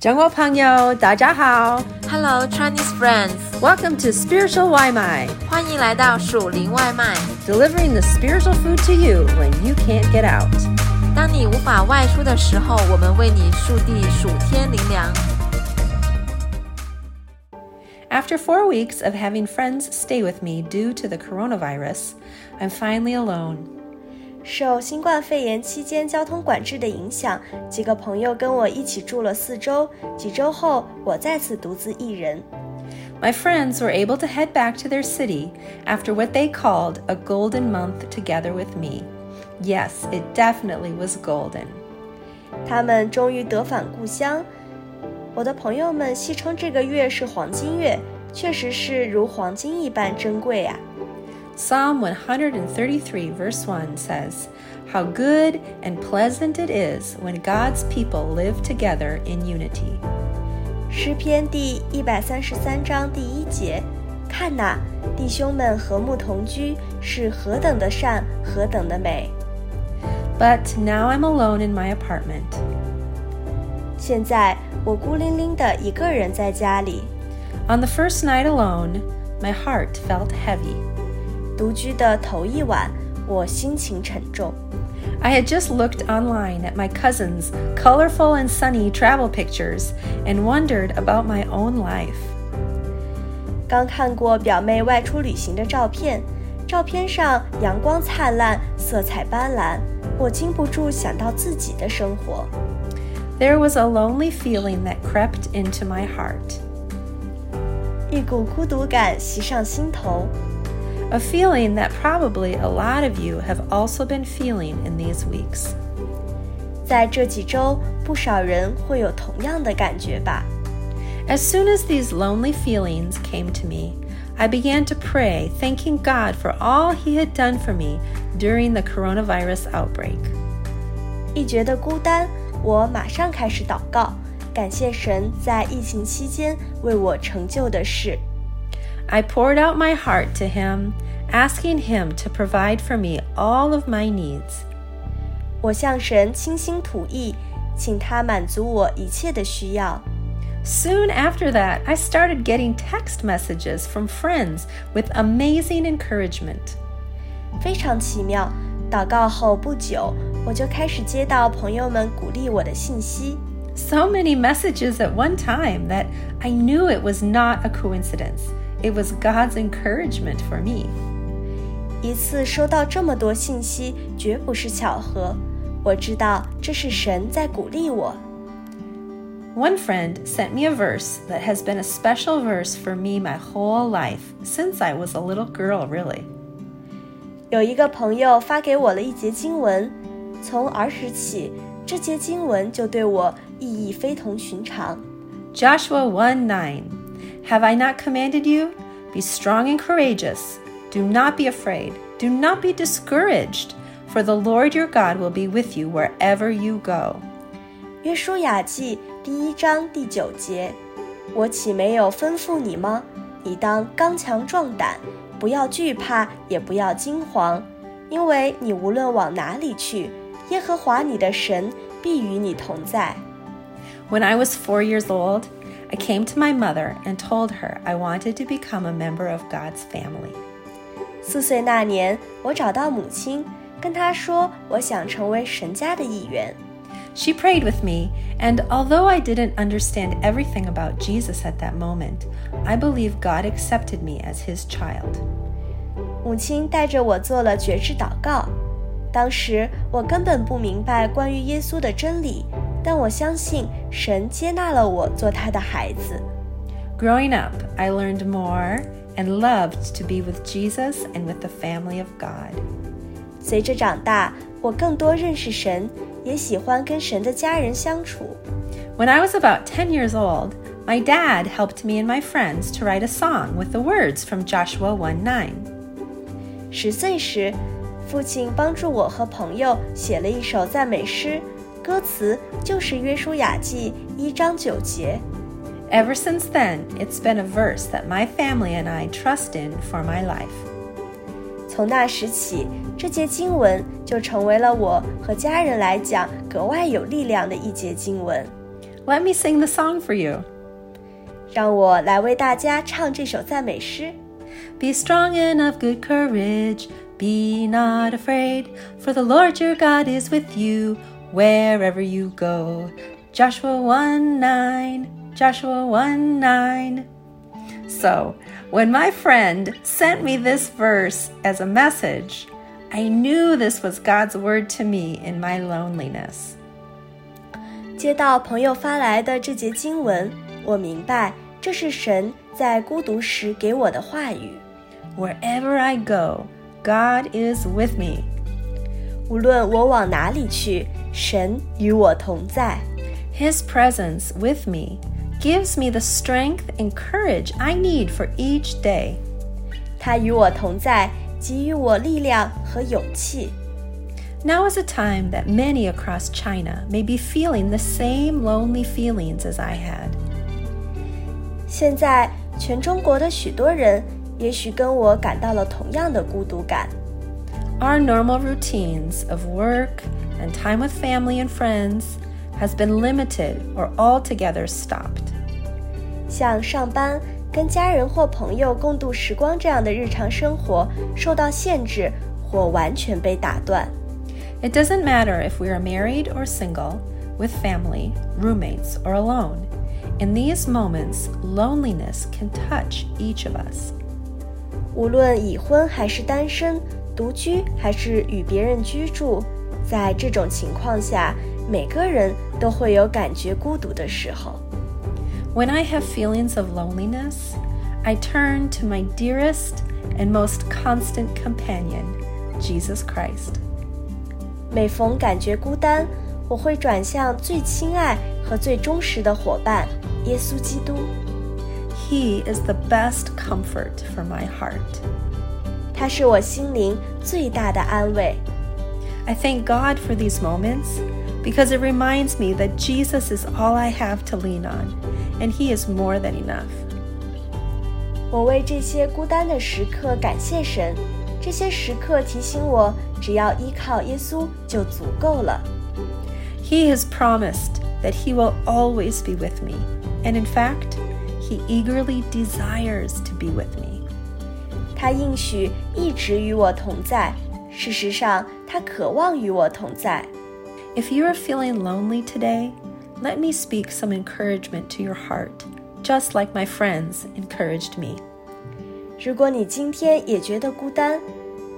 中国朋友，大家好。 Hello Chinese friends， Welcome to Spiritual 外卖欢迎来到属灵外卖。 delivering the spiritual food to you when you can't get out. 当你无法外出的时候，我们为你速递暑天灵粮。 After four weeks of having friends stay with me due to the coronavirus, I'm finally alone. 受新冠肺炎期间交通管制的影响，几个朋友跟我一起住了四周。几周后，我再次独自一人。My friends were able to head back to their city after what they called a golden month together with me. Yes, it definitely was golden. 他们终于得返故乡。我的朋友们戏称这个月是黄金月，确实是如黄金一般珍贵啊。Psalm 133, verse 1 says, How good and pleasant it is when God's people live together in unity. 诗篇第一百三十三章第一节，看呐，弟兄们和睦同居，是何等的善，何等的美。 But now I'm alone in my apartment. 现在我孤零零的一个人在家里， On the first night alone, my heart felt heavy. 独居的头一晚，我心情沉重。 I had just looked online at my cousin's colorful and sunny travel pictures and wondered about my own life. 刚看过表妹外出旅行的照片，照片上阳光灿烂，色彩斑斓，我禁不住想到自己的生活。 There was a lonely feeling that crept into my heart, 一股孤独感袭上心头， a feeling that probably a lot of you have also been feeling in these weeks. 在这几周，不少人会有同样的感觉吧。 As soon as these lonely feelings came to me, I began to pray, thanking God for all He had done for me during the coronavirus outbreak. 一觉得孤单，我马上开始祷告，感谢神在疫情期间为我成就的事。 I poured out my heart to Him, asking Him to provide for me all of my needs. 我向神倾心吐意，请他满足我一切的需要。 Soon after that, I started getting text messages from friends with amazing encouragement. 非常奇妙。祷告后不久，我就开始接到朋友们鼓励我的信息。 So many messages at one time that I knew it was not a coincidence. It was God's encouragement for me. 一次收到这么多信息，绝不是巧合。我知道这是神在鼓励我。 One friend sent me a verse that has been a special verse for me my whole life, since I was a little girl, really. 有一个朋友发给我了一节经文，从儿时起，这节经文就对我意义非同寻常。 Joshua 1 9. Have I not commanded you? Be strong and courageous. Do not be afraid. Do not be discouraged, for the Lord your God will be with you wherever you go. 约书亚记第一章第九节：我岂没有吩咐你吗？你当刚强壮胆，不要惧怕，也不要惊惶，因为你无论往哪里去，耶和华你的神必与你同在。 When I was four years old, I came to my mother and told her I wanted to become a member of God's family. 四岁那年，我找到母亲，跟她说我想成为神家的一员。She prayed with me, and although I didn't understand everything about Jesus at that moment, I believe God accepted me as his child. 母亲带着我做了决志祷告，当时我根本不明白关于耶稣的真理，但我相信神接纳了我做他的孩子。 Growing up, I learned more and loved to be with Jesus and with the family of God. 随着长大，我更多认识神，也喜欢跟神的家人相处。 When I was about 10 years old, my dad helped me and my friends to write a song with the words from Joshua 1 9. 十岁时，父亲帮助我和朋友写了一首赞美诗， 歌词就是《约书亚记》一章九节。 Ever since then, it's been a verse that my family and I trust in for my life. 从那时起，这节经文就成为了我和家人来讲格外有力量的一节经文。 Let me sing the song for you. 让我来为大家唱这首赞美诗。 Be strong and of good courage. Be not afraid, for the Lord your God is with you wherever you go. Joshua 1 9. Joshua 1 9. So, when my friend sent me this verse as a message, I knew this was God's word to me in my loneliness. 接到朋友发来的这节经文，我明白这是神在孤独时给我的话语。 Wherever I go, God is with me. 无论我往哪里去，神与我同在。 His presence with me gives me the strength and courage I need for each day. 他与我同在，给予我力量和勇气。 Now is a time that many across China may be feeling the same lonely feelings as I had. 现在，全中国的许多人也许跟我感到了同样的孤独感。 Our normal routines of work and time with family and friends has been limited or altogether stopped. 像上班、跟家人或朋友共度时光这样的日常生活受到限制或完全被打断。 It doesn't matter if we are married or single, with family, roommates, or alone. In these moments, loneliness can touch each of us. 无论已婚还是单身， 独居还是与别人居住，在这种情况下，每个人都会有感觉孤独的时候。 When I have feelings of loneliness, I turn to my dearest and most constant companion, Jesus Christ. 每逢感觉孤单，我会转向最亲爱和最忠实的伙伴——耶稣基督。 He is the best comfort for my heart. 他是我心灵最大的安慰。 I thank God for these moments because it reminds me that Jesus is all I have to lean on, and He is more than enough. 我为这些孤单的时刻感谢神，这些时刻提醒我，只要依靠耶稣就足够了。 He has promised that He will always be with me, and in fact, He eagerly desires to be with me. 他应许一直与我同在，事实上，他渴望与我同在。 If you are feeling lonely today, let me speak some encouragement to your heart, just like my friends encouraged me. 如果你今天也觉得孤单，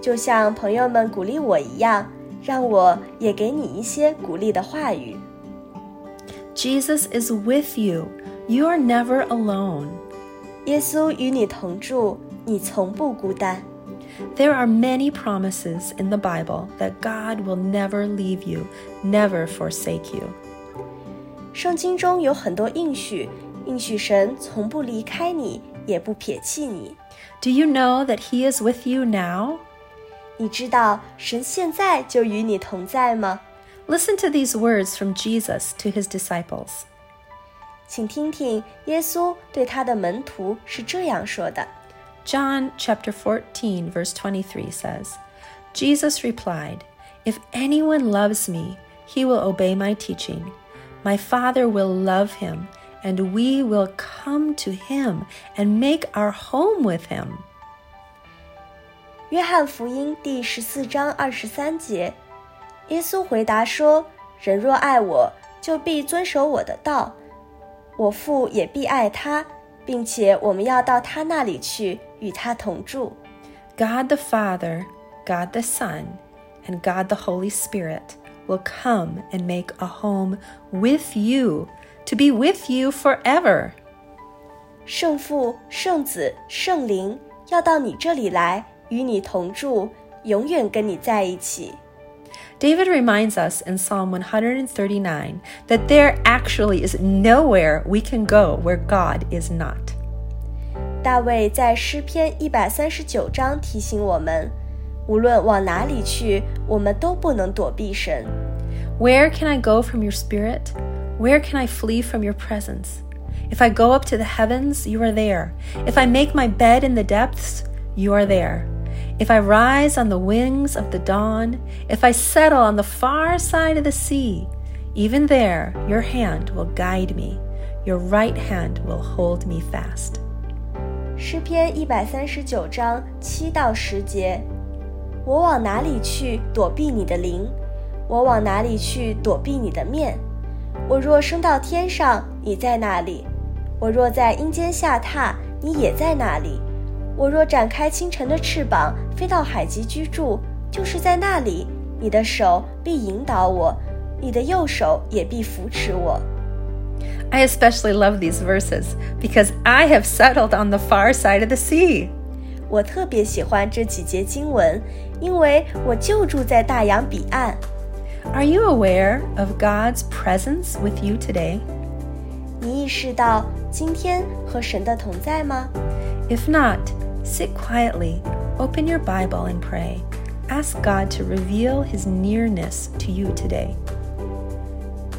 就像朋友们鼓励我一样，让我也给你一些鼓励的话语。 Jesus is with you. You are never alone. 耶稣与你同住， 你从不孤单。 There are many promises in the Bible that God will never leave you, never forsake you. 圣经中有很多应许，应许神从不离开你，也不撇弃你。 Do you know that He is with you now? 你知道神现在就与你同在吗？ Listen to these words from Jesus to His disciples. 请听听耶稣对他的门徒是这样说的： John chapter 14 verse 23 says, Jesus replied, If anyone loves me, he will obey my teaching. My Father will love him, and we will come to him and make our home with him. 约翰福音第十四章二十三节，耶稣回答说：“人若爱我，就必遵守我的道，我父也必爱他， 并且我们要到他那里去，与他同住。 God the Father, God the Son, and God the Holy Spirit will come and make a home with you, to be with you forever. 圣父、圣子、圣灵要到你这里来，与你同住，永远跟你在一起。” David reminds us in Psalm 139 that there actually is nowhere we can go where God is not. 大卫在诗篇一百三十九章提醒我们，无论往哪里去，我们都不能躲避神。 Where can I go from your spirit? Where can I flee from your presence? If I go up to the heavens, you are there. If I make my bed in the depths, you are there. If I rise on the wings of the dawn, if I settle on the far side of the sea, Even there, your hand will guide me, your right hand will hold me fast. 诗篇一百三十九章七到十节：我往哪里去躲避你的灵？我往哪里去躲避你的面？我若升到天上，你在那里；我若在阴间下榻，你也在那里。 我若展开清晨的翅膀，飞到海极居住，就是在那里，你的手必引导我，你的右手也必扶持我。I especially love these verses because I have settled on the far side of the sea. 我特别喜欢这几节经文，因为我就住在大洋彼岸。Are you aware of God's presence with you today? 你意识到今天和神的同在吗？ If not, sit quietly, open your Bible and pray. Ask God to reveal his nearness to you today.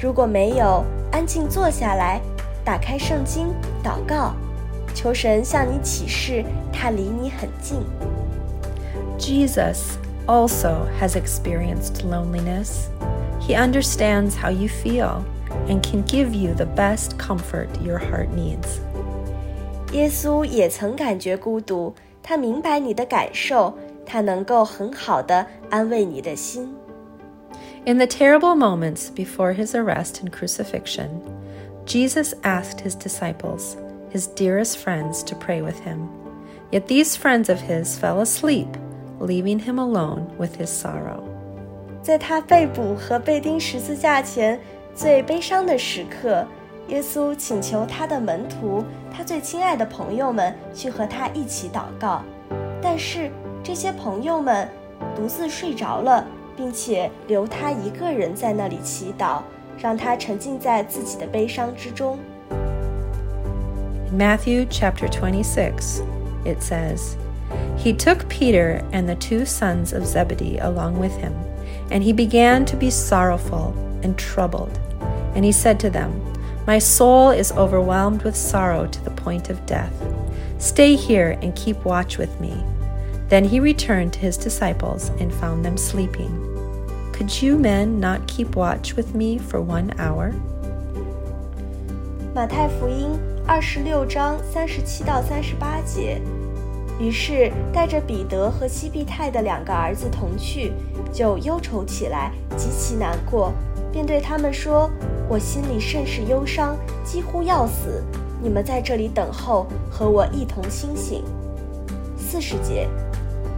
如果没有，安静坐下来，打开圣经，祷告，求神向你启示，他离你很近。 Jesus also has experienced loneliness. He understands how you feel and can give you the best comfort your heart needs. 耶稣也曾感觉孤独，他明白你的感受，他能够很好的安慰你的心。 In the terrible moments before his arrest and crucifixion, Jesus asked his disciples, his dearest friends, to pray with him. Yet these friends of his fell asleep, leaving him alone with his sorrow. 在他被捕和被钉十字架前最悲伤的时刻， 耶稣请求他的门徒，他最亲爱的朋友们去和他一起祷告，但是这些朋友们独自睡着了，并且留他一个人在那里祈祷，让他沉浸在自己的悲伤之中。 In Matthew chapter 26, it says, He took Peter and the two sons of Zebedee along with him, and he began to be sorrowful and troubled. And he said to them, My soul is overwhelmed with sorrow to the point of death. Stay here and keep watch with me. Then he returned to his disciples and found them sleeping. Could you men not keep watch with me for one hour? 马太福音二十六章三十七到三十八节。于是带着彼得和西庇太的两个儿子同去，就忧愁起来，极其难过， 便对他们说：“我心里甚是忧伤，几乎要死。你们在这里等候，和我一同清醒。”四十节，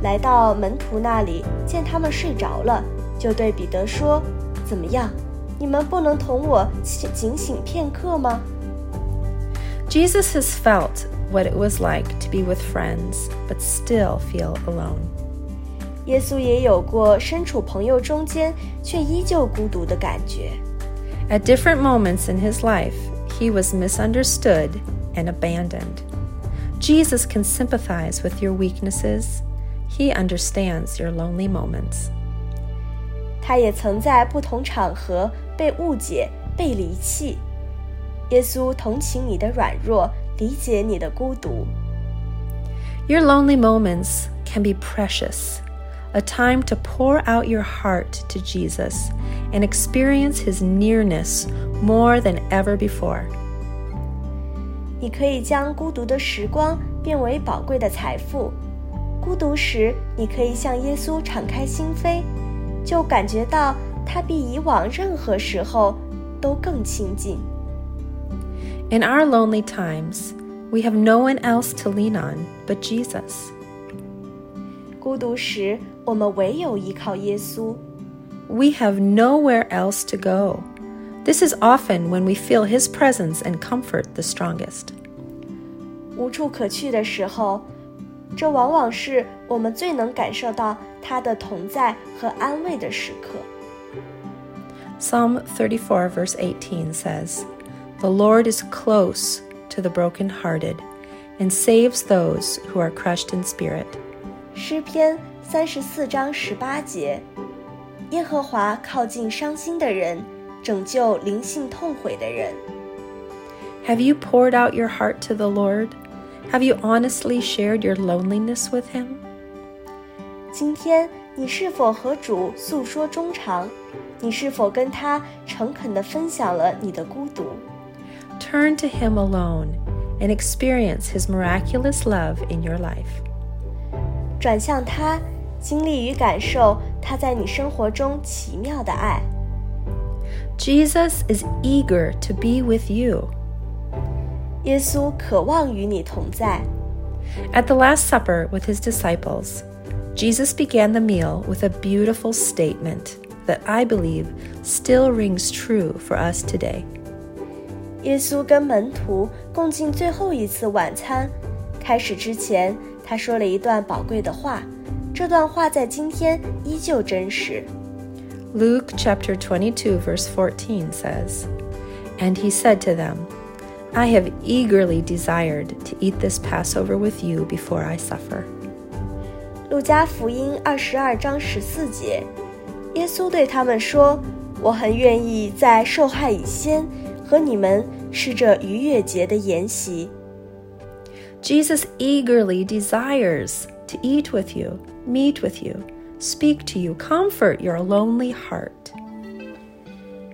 来到门徒那里，见他们睡着了，就对彼得说：“怎么样？你们不能同我警醒片刻吗？” Jesus has felt what it was like to be with friends, but still feel alone. 耶稣也有过身处朋友中间却依旧孤独的感觉。 At different moments in his life, he was misunderstood and abandoned. Jesus can sympathize with your weaknesses. He understands your lonely moments. 他也曾在不同场合被误解、被离弃。耶稣同情你的软弱，理解你的孤独。 Your lonely moments can be precious, a time to pour out your heart to Jesus and experience his nearness more than ever before. 你可以将孤独的时光变为宝贵的财富。孤独时，你可以向耶稣敞开心扉，就感觉到他比以往任何时候都更亲近。 In our lonely times, we have no one else to lean on but Jesus. 孤独时， 我们唯有依靠耶稣。 We have nowhere else to go. This is often when we feel His presence and comfort the strongest. 无处可去的时候，这往往是我们最能感受到他的同在和安慰的时刻。 Psalm 34, verse 18 says, The Lord is close to the brokenhearted and saves those who are crushed in spirit. 诗篇 三十四章十八节：耶和华靠近伤心的人，拯救灵性痛悔的人。 Have you poured out your heart to the Lord? Have you honestly shared your loneliness with Him? 今天你是否和主诉说衷肠？ 你是否跟他诚恳地分享了你的孤独？Turn to Him alone and experience His miraculous love in your life. 转向他， 经历与感受他在你生活中奇妙的爱。Jesus is eager to be with you. 耶稣渴望与你同在。At the Last Supper with his disciples, Jesus began the meal with a beautiful statement that I believe still rings true for us today. 耶稣跟门徒共进最后一次晚餐，开始之前，他说了一段宝贵的话。 这段话在今天依旧真实。Luke chapter 22 verse 14 says, And he said to them, I have eagerly desired to eat this Passover with you before I suffer. 路加福音二十二章十四节，耶稣对他们说：“我很愿意在受害以先。”和你们吃着逾越节的筵席。Jesus eagerly desires to eat with you, meet with you, speak to you, comfort your lonely heart.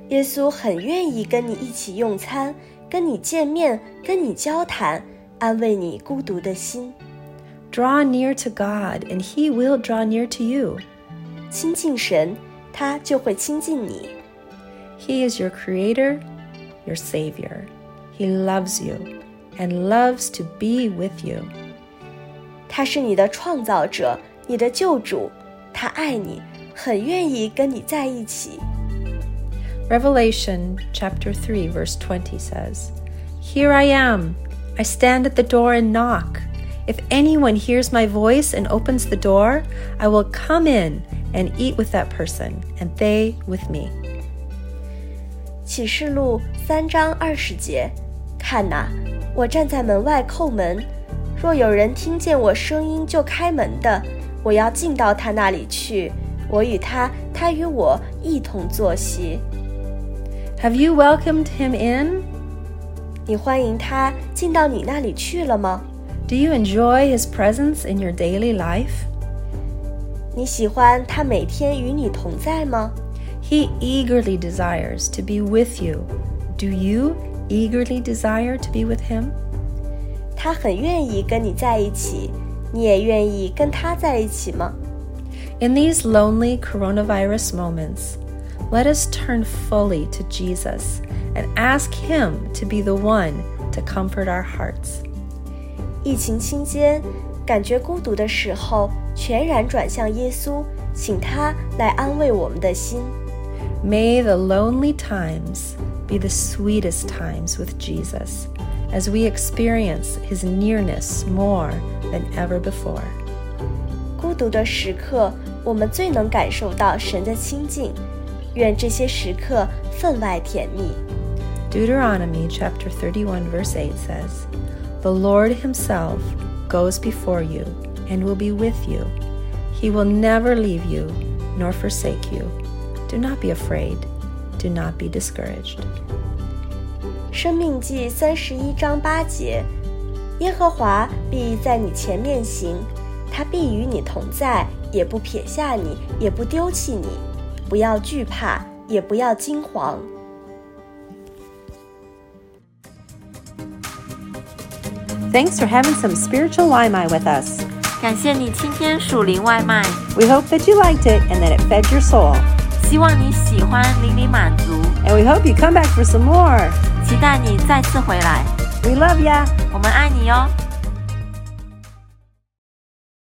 耶稣很愿意跟你一起用餐，跟你见面，跟你交谈，安慰你孤独的心。Draw near to God, and He will draw near to you. 亲近神，他就会亲近你。He is your Creator your Savior. He loves you and loves to be with you. 他是你的创造者， 你的救主，他爱你，很愿意跟你在一起。Revelation chapter 3 verse 20 says, Here I am. I stand at the door and knock. If anyone hears my voice and opens the door, I will come in and eat with that person, and they with me. 启示录三章二十节，看哪，我站在门外叩门。若有人听见我声音就开门的， 我要进到他那里去，我与他，他与我一同坐席。Have you welcomed him in？你欢迎他进到你那里去了吗？Do you enjoy his presence in your daily life？你喜欢他每天与你同在吗？He eagerly desires to be with you. Do you eagerly desire to be with him? 他很愿意跟你在一起， 你也愿意跟他在一起吗？In these lonely coronavirus moments, let us turn fully to Jesus and ask him to be the one to comfort our hearts. 疫情期间，感觉孤独的时候，全然转向耶稣，请他来安慰我们的心。May the lonely times be the sweetest times with Jesus as we experience his nearness more than ever before. 孤独的时刻，我们最能感受到神的亲近。愿这些时刻分外甜蜜。Deuteronomy chapter 31 verse 8 says, The Lord himself goes before you and will be with you. He will never leave you nor forsake you. Do not be afraid. Do not be discouraged. 申命记三十一章八节：耶和华必在你前面行，他必与你同在，也不撇下你，也不丢弃你。不要惧怕，也不要惊惶。Thanks for having some spiritual 外卖 with us. 感谢你今天属灵外卖。We hope that you liked it and that it fed your soul. 希望你喜欢，灵里满足。And we hope you come back for some more. 期待你再次回来。We love ya. 我们爱你哟。